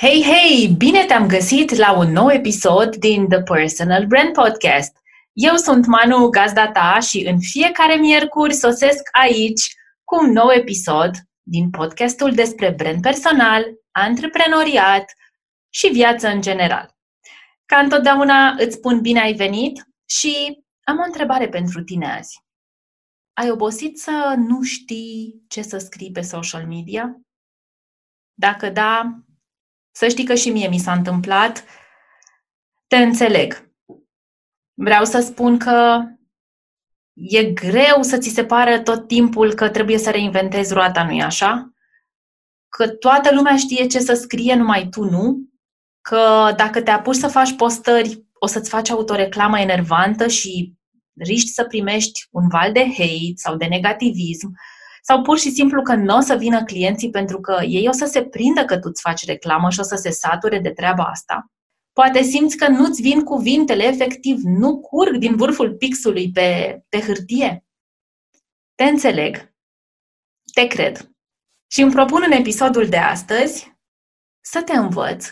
Hei, hei! Bine te-am găsit la un nou episod din The Personal Brand Podcast. Eu sunt Manu, gazda ta și în fiecare miercuri sosesc aici cu un nou episod din podcastul despre brand personal, antreprenoriat și viață în general. Ca întotdeauna îți spun bine ai venit și am o întrebare pentru tine azi. Ai obosit să nu știi ce să scrii pe social media? Dacă da, să știi că și mie mi s-a întâmplat. Te înțeleg. Vreau să spun că e greu să ți se pară tot timpul că trebuie să reinventezi roata, nu-i așa? Că toată lumea știe ce să scrie, numai tu nu? Că dacă te apuci să faci postări, o să-ți faci autoreclamă enervantă și riști să primești un val de hate sau de negativism sau pur și simplu că nu o să vină clienții pentru că ei o să se prindă că tu îți faci reclamă și o să se sature de treaba asta. Poate simți că nu-ți vin cuvintele, efectiv, nu curg din vârful pixului pe, pe hârtie. Te înțeleg, te cred. Și îmi propun în episodul de astăzi să te învăț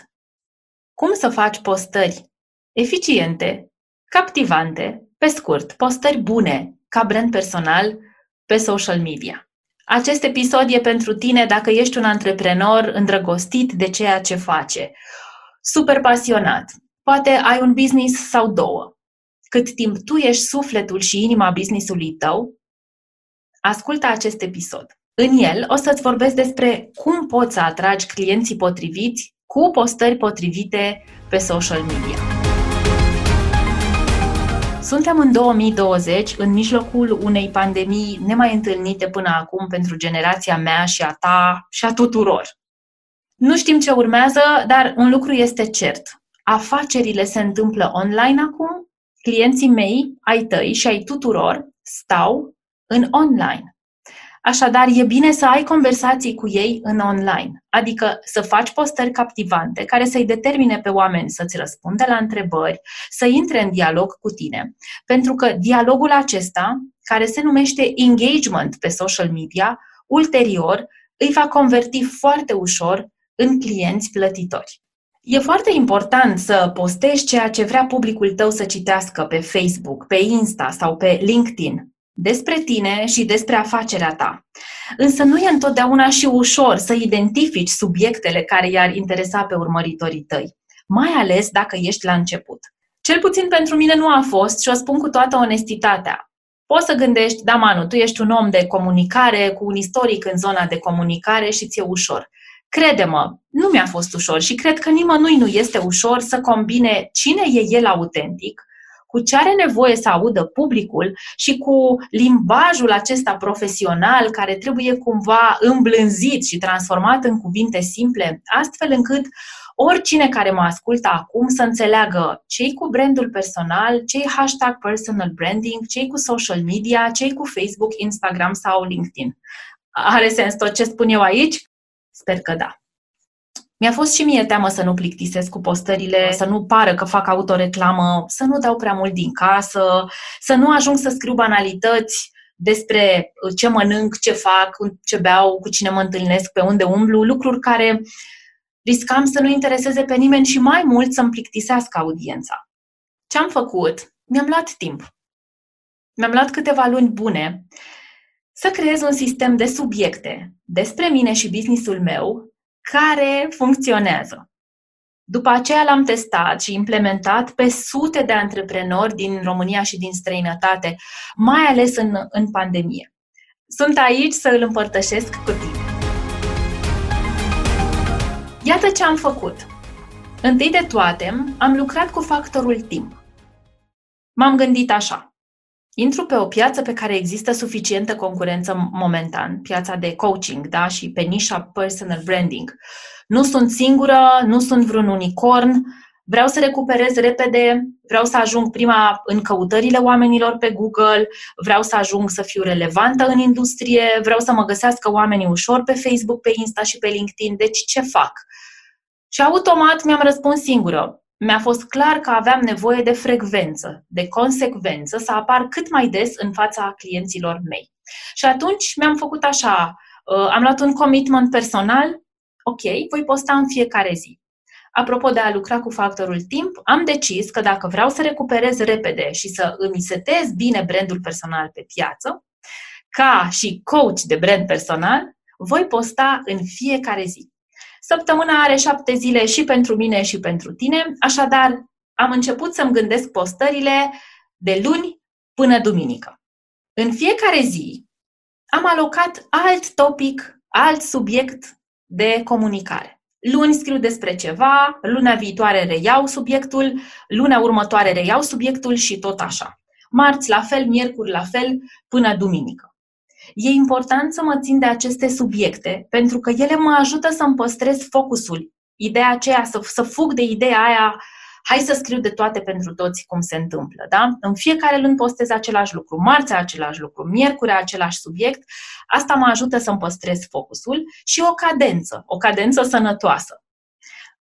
cum să faci postări eficiente, captivante, pe scurt, postări bune ca brand personal pe social media. Acest episod e pentru tine dacă ești un antreprenor îndrăgostit de ceea ce face, super pasionat. Poate ai un business sau două. Cât timp tu ești sufletul și inima businessului tău, ascultă acest episod. În el o să-ți vorbesc despre cum poți să atragi clienții potriviți cu postări potrivite pe social media. Suntem în 2020, în mijlocul unei pandemii nemai întâlnite până acum pentru generația mea și a ta și a tuturor. Nu știm ce urmează, dar un lucru este cert. Afacerile se întâmplă online acum, clienții mei, ai tăi și ai tuturor stau în online. Așadar, e bine să ai conversații cu ei în online, adică să faci postări captivante care să-i determine pe oameni să-ți răspundă la întrebări, să intre în dialog cu tine. Pentru că dialogul acesta, care se numește engagement pe social media, ulterior îi va converti foarte ușor în clienți plătitori. E foarte important să postezi ceea ce vrea publicul tău să citească pe Facebook, pe Insta sau pe LinkedIn despre tine și despre afacerea ta. Însă nu e întotdeauna și ușor să identifici subiectele care i-ar interesa pe urmăritorii tăi, mai ales dacă ești la început. Cel puțin pentru mine nu a fost și o spun cu toată onestitatea. Poți să gândești, da, Manu, tu ești un om de comunicare, cu un istoric în zona de comunicare și ți-e ușor. Crede-mă, nu mi-a fost ușor și cred că nimănui nu este ușor să combine cine e el autentic cu ce are nevoie să audă publicul și cu limbajul acesta profesional care trebuie cumva îmblânzit și transformat în cuvinte simple, astfel încât oricine care mă ascultă acum să înțeleagă cei cu brandul personal, cei hashtag personal branding, cei cu social media, cei cu Facebook, Instagram sau LinkedIn. Are sens tot ce spun eu aici? Sper că da. Mi-a fost și mie teamă să nu plictisesc cu postările, să nu pară că fac autoreclamă, să nu dau prea mult din casă, să nu ajung să scriu banalități despre ce mănânc, ce fac, ce beau, cu cine mă întâlnesc, pe unde umblu, lucruri care riscam să nu intereseze pe nimeni și mai mult să-mi plictisească audiența. Ce am făcut? Mi-am luat timp. Mi-am luat câteva luni bune să creez un sistem de subiecte despre mine și businessul meu care funcționează. După aceea l-am testat și implementat pe sute de antreprenori din România și din străinătate, mai ales în, în pandemie. Sunt aici să îl împărtășesc cu tine. Iată ce am făcut. Întâi de toate, am lucrat cu factorul timp. M-am gândit așa intru pe o piață pe care există suficientă concurență momentan, piața de coaching da? și pe nișa personal branding. nu sunt singură, nu sunt vreun unicorn, vreau să recuperez repede, vreau să ajung prima în căutările oamenilor pe Google, vreau să ajung să fiu relevantă în industrie, vreau să mă găsească oamenii ușor pe Facebook, pe Insta și pe LinkedIn, deci ce fac? Și automat mi-am răspuns singură. Mi-a fost clar că aveam nevoie de frecvență, de consecvență, să apar cât mai des în fața clienților mei. Și atunci mi-am făcut așa, uh, am luat un commitment personal, ok, voi posta în fiecare zi. Apropo de a lucra cu factorul timp, am decis că dacă vreau să recuperez repede și să îmi setez bine brandul personal pe piață, ca și coach de brand personal, voi posta în fiecare zi. Săptămâna are șapte zile și pentru mine și pentru tine, așadar am început să-mi gândesc postările de luni până duminică. În fiecare zi am alocat alt topic, alt subiect de comunicare. Luni scriu despre ceva, luna viitoare reiau subiectul, luna următoare reiau subiectul și tot așa. Marți la fel, miercuri la fel, până duminică. E important să mă țin de aceste subiecte, pentru că ele mă ajută să-mi păstrez focusul. Ideea aceea, să, să fug de ideea aia, hai să scriu de toate pentru toți cum se întâmplă. Da? În fiecare luni postez același lucru, marți același lucru, miercuri același subiect. Asta mă ajută să-mi păstrez focusul și o cadență, o cadență sănătoasă.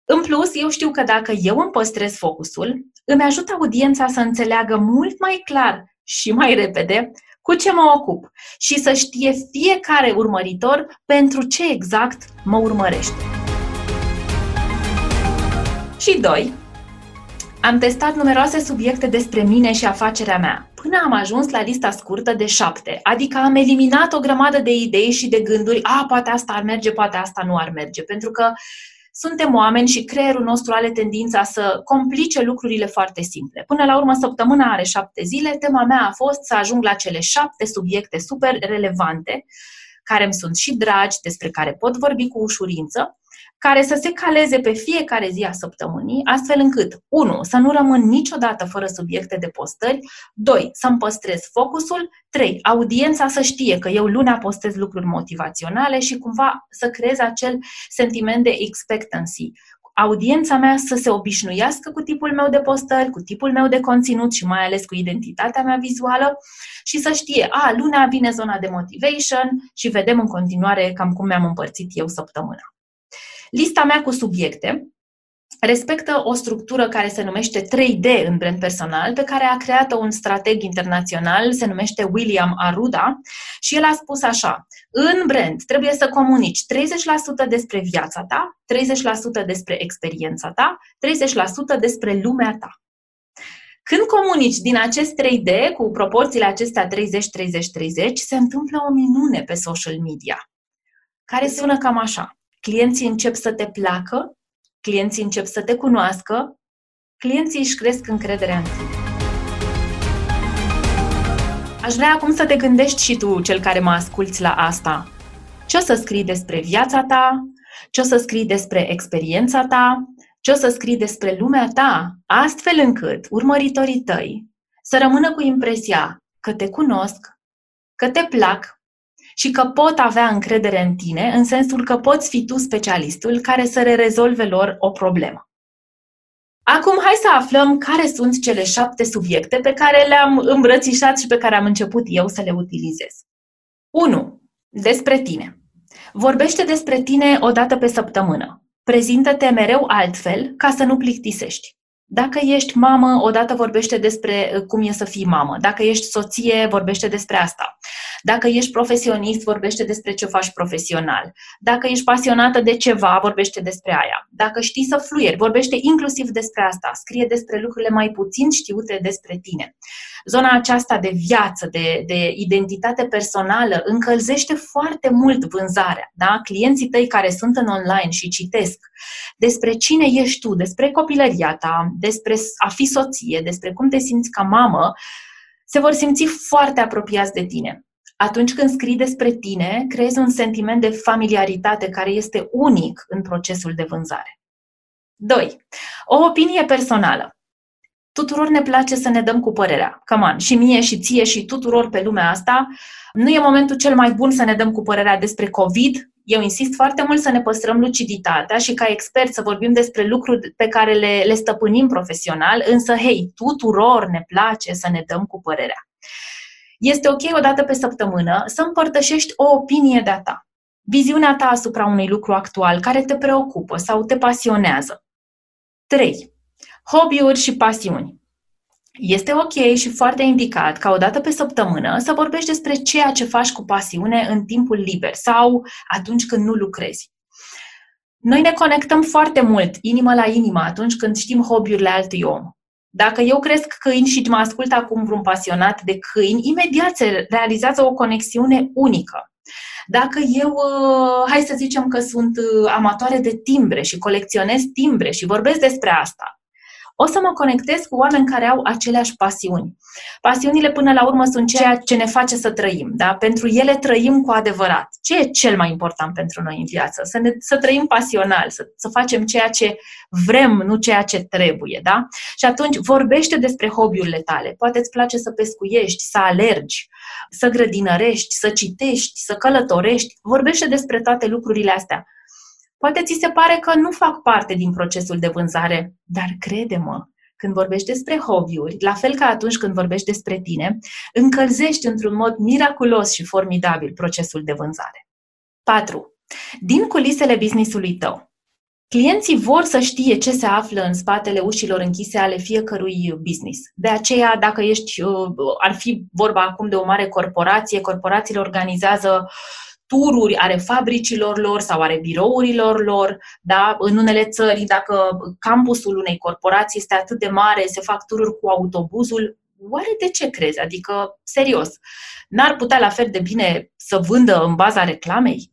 În plus, eu știu că dacă eu îmi păstrez focusul, îmi ajută audiența să înțeleagă mult mai clar și mai repede cu ce mă ocup și să știe fiecare urmăritor pentru ce exact mă urmărește. Și doi, am testat numeroase subiecte despre mine și afacerea mea, până am ajuns la lista scurtă de șapte, adică am eliminat o grămadă de idei și de gânduri, a, poate asta ar merge, poate asta nu ar merge, pentru că suntem oameni și creierul nostru are tendința să complice lucrurile foarte simple. Până la urmă, săptămâna are șapte zile, tema mea a fost să ajung la cele șapte subiecte super relevante, care îmi sunt și dragi, despre care pot vorbi cu ușurință care să se caleze pe fiecare zi a săptămânii, astfel încât, 1. să nu rămân niciodată fără subiecte de postări, 2. să-mi păstrez focusul, 3. audiența să știe că eu luna postez lucruri motivaționale și cumva să creez acel sentiment de expectancy, audiența mea să se obișnuiască cu tipul meu de postări, cu tipul meu de conținut și mai ales cu identitatea mea vizuală și să știe, a, luna vine zona de motivation și vedem în continuare cam cum mi-am împărțit eu săptămâna. Lista mea cu subiecte respectă o structură care se numește 3D în brand personal, pe care a creat-o un strateg internațional, se numește William Aruda, și el a spus așa, în brand trebuie să comunici 30% despre viața ta, 30% despre experiența ta, 30% despre lumea ta. Când comunici din acest 3D, cu proporțiile acestea 30-30-30, se întâmplă o minune pe social media, care sună cam așa clienții încep să te placă, clienții încep să te cunoască, clienții își cresc încrederea în tine. Aș vrea acum să te gândești și tu, cel care mă asculți la asta. Ce o să scrii despre viața ta? Ce o să scrii despre experiența ta? Ce o să scrii despre lumea ta? Astfel încât urmăritorii tăi să rămână cu impresia că te cunosc, că te plac și că pot avea încredere în tine, în sensul că poți fi tu specialistul care să le rezolve lor o problemă. Acum, hai să aflăm care sunt cele șapte subiecte pe care le-am îmbrățișat și pe care am început eu să le utilizez. 1. Despre tine. Vorbește despre tine o dată pe săptămână. Prezintă-te mereu altfel ca să nu plictisești. Dacă ești mamă, odată vorbește despre uh, cum e să fii mamă. Dacă ești soție, vorbește despre asta. Dacă ești profesionist, vorbește despre ce faci profesional. Dacă ești pasionată de ceva, vorbește despre aia. Dacă știi să fluieri, vorbește inclusiv despre asta. Scrie despre lucrurile mai puțin știute despre tine. Zona aceasta de viață, de, de identitate personală, încălzește foarte mult vânzarea. Da? Clienții tăi care sunt în online și citesc despre cine ești tu, despre copilăria ta, despre a fi soție, despre cum te simți ca mamă, se vor simți foarte apropiați de tine. Atunci când scrii despre tine, creezi un sentiment de familiaritate care este unic în procesul de vânzare. 2. O opinie personală. Tuturor ne place să ne dăm cu părerea. Come on, și mie, și ție, și tuturor pe lumea asta. Nu e momentul cel mai bun să ne dăm cu părerea despre COVID, Eu insist foarte mult să ne păstrăm luciditatea și ca expert să vorbim despre lucruri pe care le, le stăpânim profesional, însă, hei, tuturor ne place să ne dăm cu părerea. Este ok o dată pe săptămână să împărtășești o opinie de-a ta, viziunea ta asupra unui lucru actual care te preocupă sau te pasionează. 3. Hobby-uri și pasiuni. Este ok și foarte indicat ca o dată pe săptămână să vorbești despre ceea ce faci cu pasiune în timpul liber sau atunci când nu lucrezi. Noi ne conectăm foarte mult, inimă la inimă, atunci când știm hobby-urile altui om. Dacă eu cresc câini și mă ascult acum vreun pasionat de câini, imediat se realizează o conexiune unică. Dacă eu, uh, hai să zicem că sunt uh, amatoare de timbre și colecționez timbre și vorbesc despre asta, o să mă conectez cu oameni care au aceleași pasiuni. Pasiunile, până la urmă, sunt ceea ce ne face să trăim. Da? Pentru ele trăim cu adevărat. Ce e cel mai important pentru noi în viață? Să, ne, să trăim pasional, să, să facem ceea ce vrem, nu ceea ce trebuie. Da? Și atunci vorbește despre hobby-urile tale. Poate îți place să pescuiești, să alergi, să grădinărești, să citești, să călătorești. Vorbește despre toate lucrurile astea Poate ți se pare că nu fac parte din procesul de vânzare, dar crede-mă, când vorbești despre hobby-uri, la fel ca atunci când vorbești despre tine, încălzești într-un mod miraculos și formidabil procesul de vânzare. 4. Din culisele businessului tău. Clienții vor să știe ce se află în spatele ușilor închise ale fiecărui business. De aceea, dacă ești, uh, ar fi vorba acum de o mare corporație, corporațiile organizează uh, tururi are fabricilor lor sau are birourilor lor, da? În unele țări, dacă campusul unei corporații este atât de mare, se fac tururi cu autobuzul, oare de ce crezi? Adică, serios, n-ar putea la fel de bine să vândă în baza reclamei?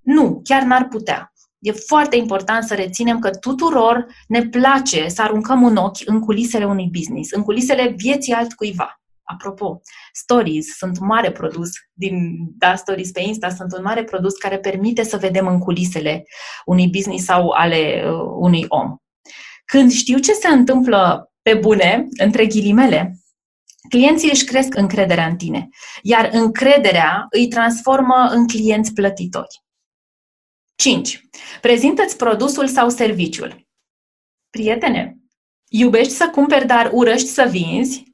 Nu, chiar n-ar putea. E foarte important să reținem că tuturor ne place să aruncăm un ochi în culisele unui business, în culisele vieții altcuiva. Apropo, stories sunt un mare produs din, da, stories pe Insta sunt un mare produs care permite să vedem în culisele unui business sau ale uh, unui om. Când știu ce se întâmplă pe bune, între ghilimele, clienții își cresc încrederea în tine, iar încrederea îi transformă în clienți plătitori. 5. Prezintă-ți produsul sau serviciul. Prietene, iubești să cumperi, dar urăști să vinzi?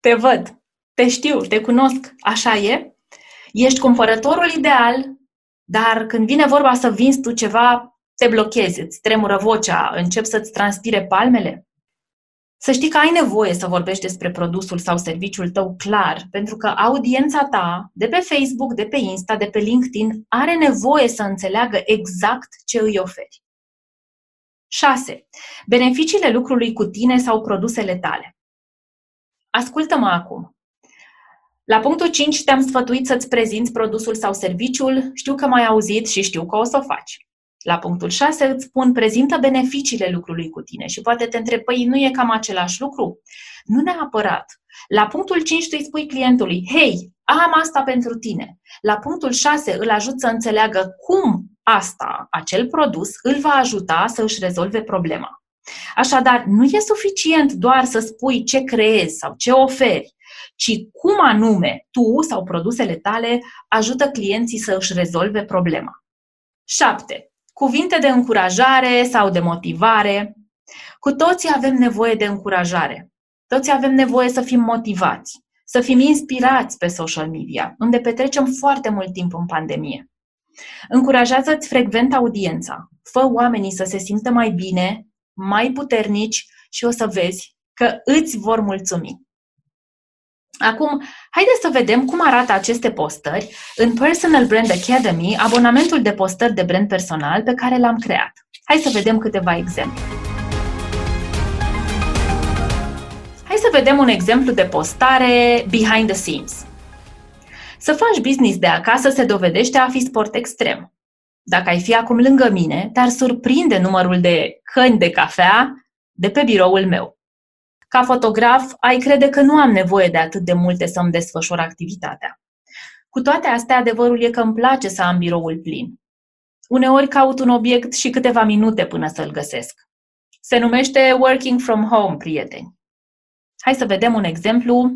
Te văd. Te știu, te cunosc, așa e? Ești cumpărătorul ideal, dar când vine vorba să vinzi tu ceva, te blochezi, îți tremură vocea, încep să-ți transpire palmele? Să știi că ai nevoie să vorbești despre produsul sau serviciul tău clar, pentru că audiența ta, de pe Facebook, de pe Insta, de pe LinkedIn, are nevoie să înțeleagă exact ce îi oferi. 6. Beneficiile lucrului cu tine sau produsele tale. Ascultă-mă acum. La punctul 5 te-am sfătuit să-ți prezinți produsul sau serviciul, știu că m-ai auzit și știu că o să o faci. La punctul 6 îți spun, prezintă beneficiile lucrului cu tine și poate te întreb, păi nu e cam același lucru? Nu neapărat. La punctul 5 tu îi spui clientului, hei, am asta pentru tine. La punctul 6 îl ajut să înțeleagă cum asta, acel produs, îl va ajuta să își rezolve problema. Așadar, nu e suficient doar să spui ce creezi sau ce oferi, ci cum anume tu sau produsele tale ajută clienții să își rezolve problema. 7. Cuvinte de încurajare sau de motivare. Cu toții avem nevoie de încurajare. Toți avem nevoie să fim motivați, să fim inspirați pe social media, unde petrecem foarte mult timp în pandemie. Încurajează-ți frecvent audiența, fă oamenii să se simtă mai bine, mai puternici și o să vezi că îți vor mulțumi. Acum, haideți să vedem cum arată aceste postări în Personal Brand Academy, abonamentul de postări de brand personal pe care l-am creat. Hai să vedem câteva exemple. Hai să vedem un exemplu de postare behind the scenes. Să faci business de acasă se dovedește a fi sport extrem. Dacă ai fi acum lângă mine, te-ar surprinde numărul de căni de cafea de pe biroul meu. Ca fotograf, ai crede că nu am nevoie de atât de multe să-mi desfășor activitatea. Cu toate astea, adevărul e că îmi place să am biroul plin. Uneori caut un obiect și câteva minute până să-l găsesc. Se numește working from home, prieteni. Hai să vedem un exemplu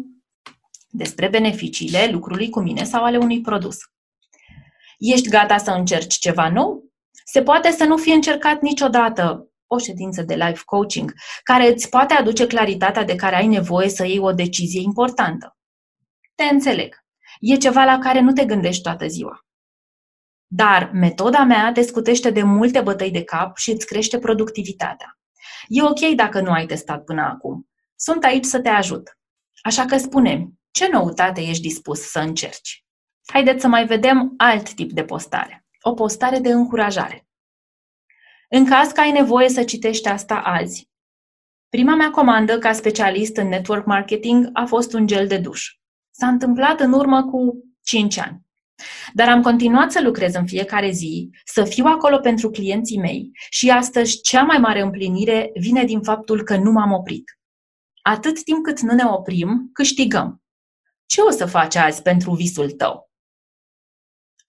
despre beneficiile lucrului cu mine sau ale unui produs. Ești gata să încerci ceva nou? Se poate să nu fie încercat niciodată o ședință de life coaching, care îți poate aduce claritatea de care ai nevoie să iei o decizie importantă. Te înțeleg. E ceva la care nu te gândești toată ziua. Dar metoda mea te scutește de multe bătăi de cap și îți crește productivitatea. E ok dacă nu ai testat până acum. Sunt aici să te ajut. Așa că spune ce noutate ești dispus să încerci? Haideți să mai vedem alt tip de postare. O postare de încurajare. În caz că ai nevoie să citești asta azi, prima mea comandă ca specialist în network marketing a fost un gel de duș. S-a întâmplat în urmă cu 5 ani. Dar am continuat să lucrez în fiecare zi, să fiu acolo pentru clienții mei și astăzi cea mai mare împlinire vine din faptul că nu m-am oprit. Atât timp cât nu ne oprim, câștigăm. Ce o să faci azi pentru visul tău?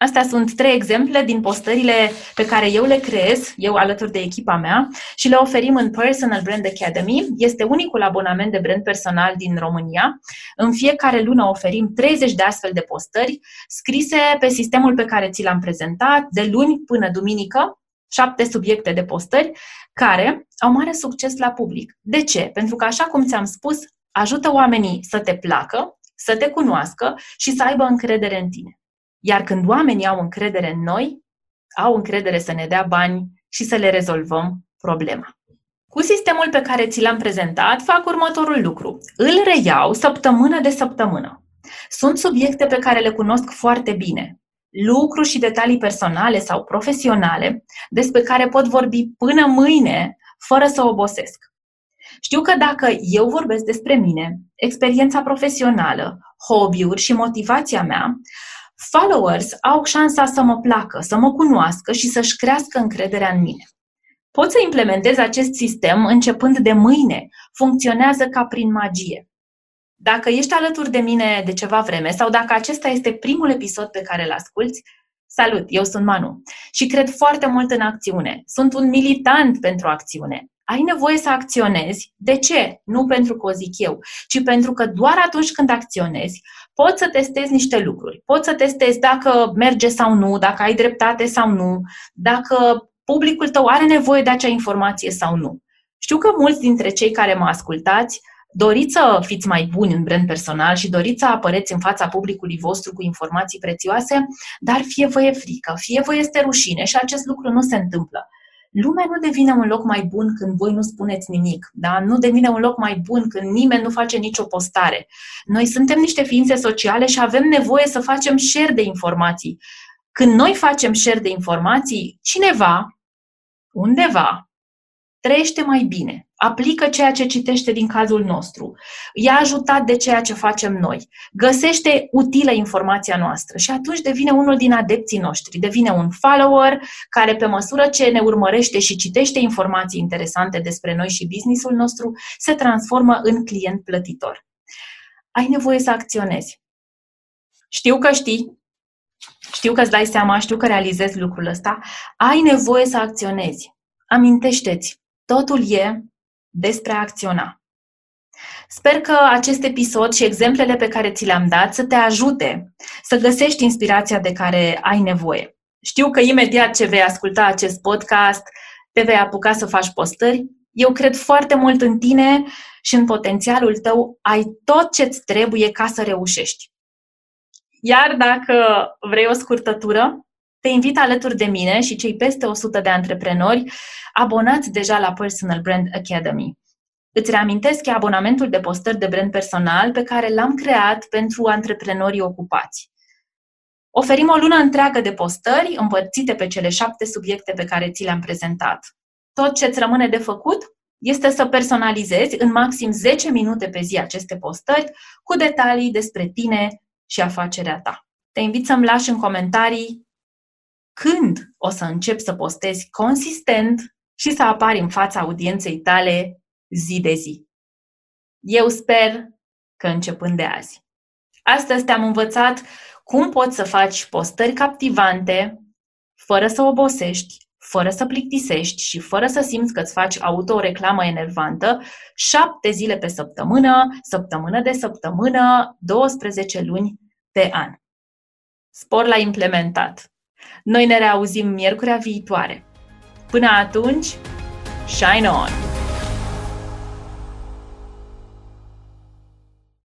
Astea sunt trei exemple din postările pe care eu le creez, eu alături de echipa mea, și le oferim în Personal Brand Academy. Este unicul abonament de brand personal din România. În fiecare lună oferim 30 de astfel de postări scrise pe sistemul pe care ți l-am prezentat, de luni până duminică, șapte subiecte de postări care au mare succes la public. De ce? Pentru că, așa cum ți-am spus, ajută oamenii să te placă, să te cunoască și să aibă încredere în tine. Iar când oamenii au încredere în noi, au încredere să ne dea bani și să le rezolvăm problema. Cu sistemul pe care ți l-am prezentat, fac următorul lucru. Îl reiau săptămână de săptămână. Sunt subiecte pe care le cunosc foarte bine. Lucruri și detalii personale sau profesionale despre care pot vorbi până mâine fără să obosesc. Știu că dacă eu vorbesc despre mine, experiența profesională, hobby-uri și motivația mea, Followers au șansa să mă placă, să mă cunoască și să-și crească încrederea în mine. Pot să implementez acest sistem începând de mâine. Funcționează ca prin magie. Dacă ești alături de mine de ceva vreme sau dacă acesta este primul episod pe care îl asculți, salut, eu sunt Manu și cred foarte mult în acțiune. Sunt un militant pentru acțiune. Ai nevoie să acționezi. De ce? Nu pentru că o zic eu, ci pentru că doar atunci când acționezi, poți să testezi niște lucruri. Poți să testezi dacă merge sau nu, dacă ai dreptate sau nu, dacă publicul tău are nevoie de acea informație sau nu. Știu că mulți dintre cei care mă ascultați doriți să fiți mai buni în brand personal și doriți să apăreți în fața publicului vostru cu informații prețioase, dar fie vă e frică, fie vă este rușine și acest lucru nu se întâmplă lumea nu devine un loc mai bun când voi nu spuneți nimic, da? nu devine un loc mai bun când nimeni nu face nicio postare. Noi suntem niște ființe sociale și avem nevoie să facem share de informații. Când noi facem share de informații, cineva, undeva, trăiește mai bine aplică ceea ce citește din cazul nostru, e ajutat de ceea ce facem noi, găsește utilă informația noastră și atunci devine unul din adepții noștri, devine un follower care pe măsură ce ne urmărește și citește informații interesante despre noi și businessul nostru, se transformă în client plătitor. Ai nevoie să acționezi. Știu că știi, știu că îți dai seama, știu că realizezi lucrul ăsta, ai nevoie să acționezi. Amintește-ți, totul e despre a acționa. Sper că acest episod și exemplele pe care ți le-am dat să te ajute să găsești inspirația de care ai nevoie. Știu că imediat ce vei asculta acest podcast, te vei apuca să faci postări. Eu cred foarte mult în tine și în potențialul tău. Ai tot ce-ți trebuie ca să reușești. Iar dacă vrei o scurtătură, te invit alături de mine și cei peste 100 de antreprenori abonați deja la Personal Brand Academy. Îți reamintesc că abonamentul de postări de brand personal pe care l-am creat pentru antreprenorii ocupați. Oferim o lună întreagă de postări împărțite pe cele șapte subiecte pe care ți le-am prezentat. Tot ce îți rămâne de făcut este să personalizezi în maxim 10 minute pe zi aceste postări cu detalii despre tine și afacerea ta. Te invit să-mi lași în comentarii când o să începi să postezi consistent și să apari în fața audienței tale zi de zi. Eu sper că începând de azi. Astăzi te-am învățat cum poți să faci postări captivante fără să obosești, fără să plictisești și fără să simți că îți faci autoreclamă enervantă, șapte zile pe săptămână, săptămână de săptămână, 12 luni pe an. Spor la implementat. Noi ne reauzim miercurea viitoare. Până atunci, shine on!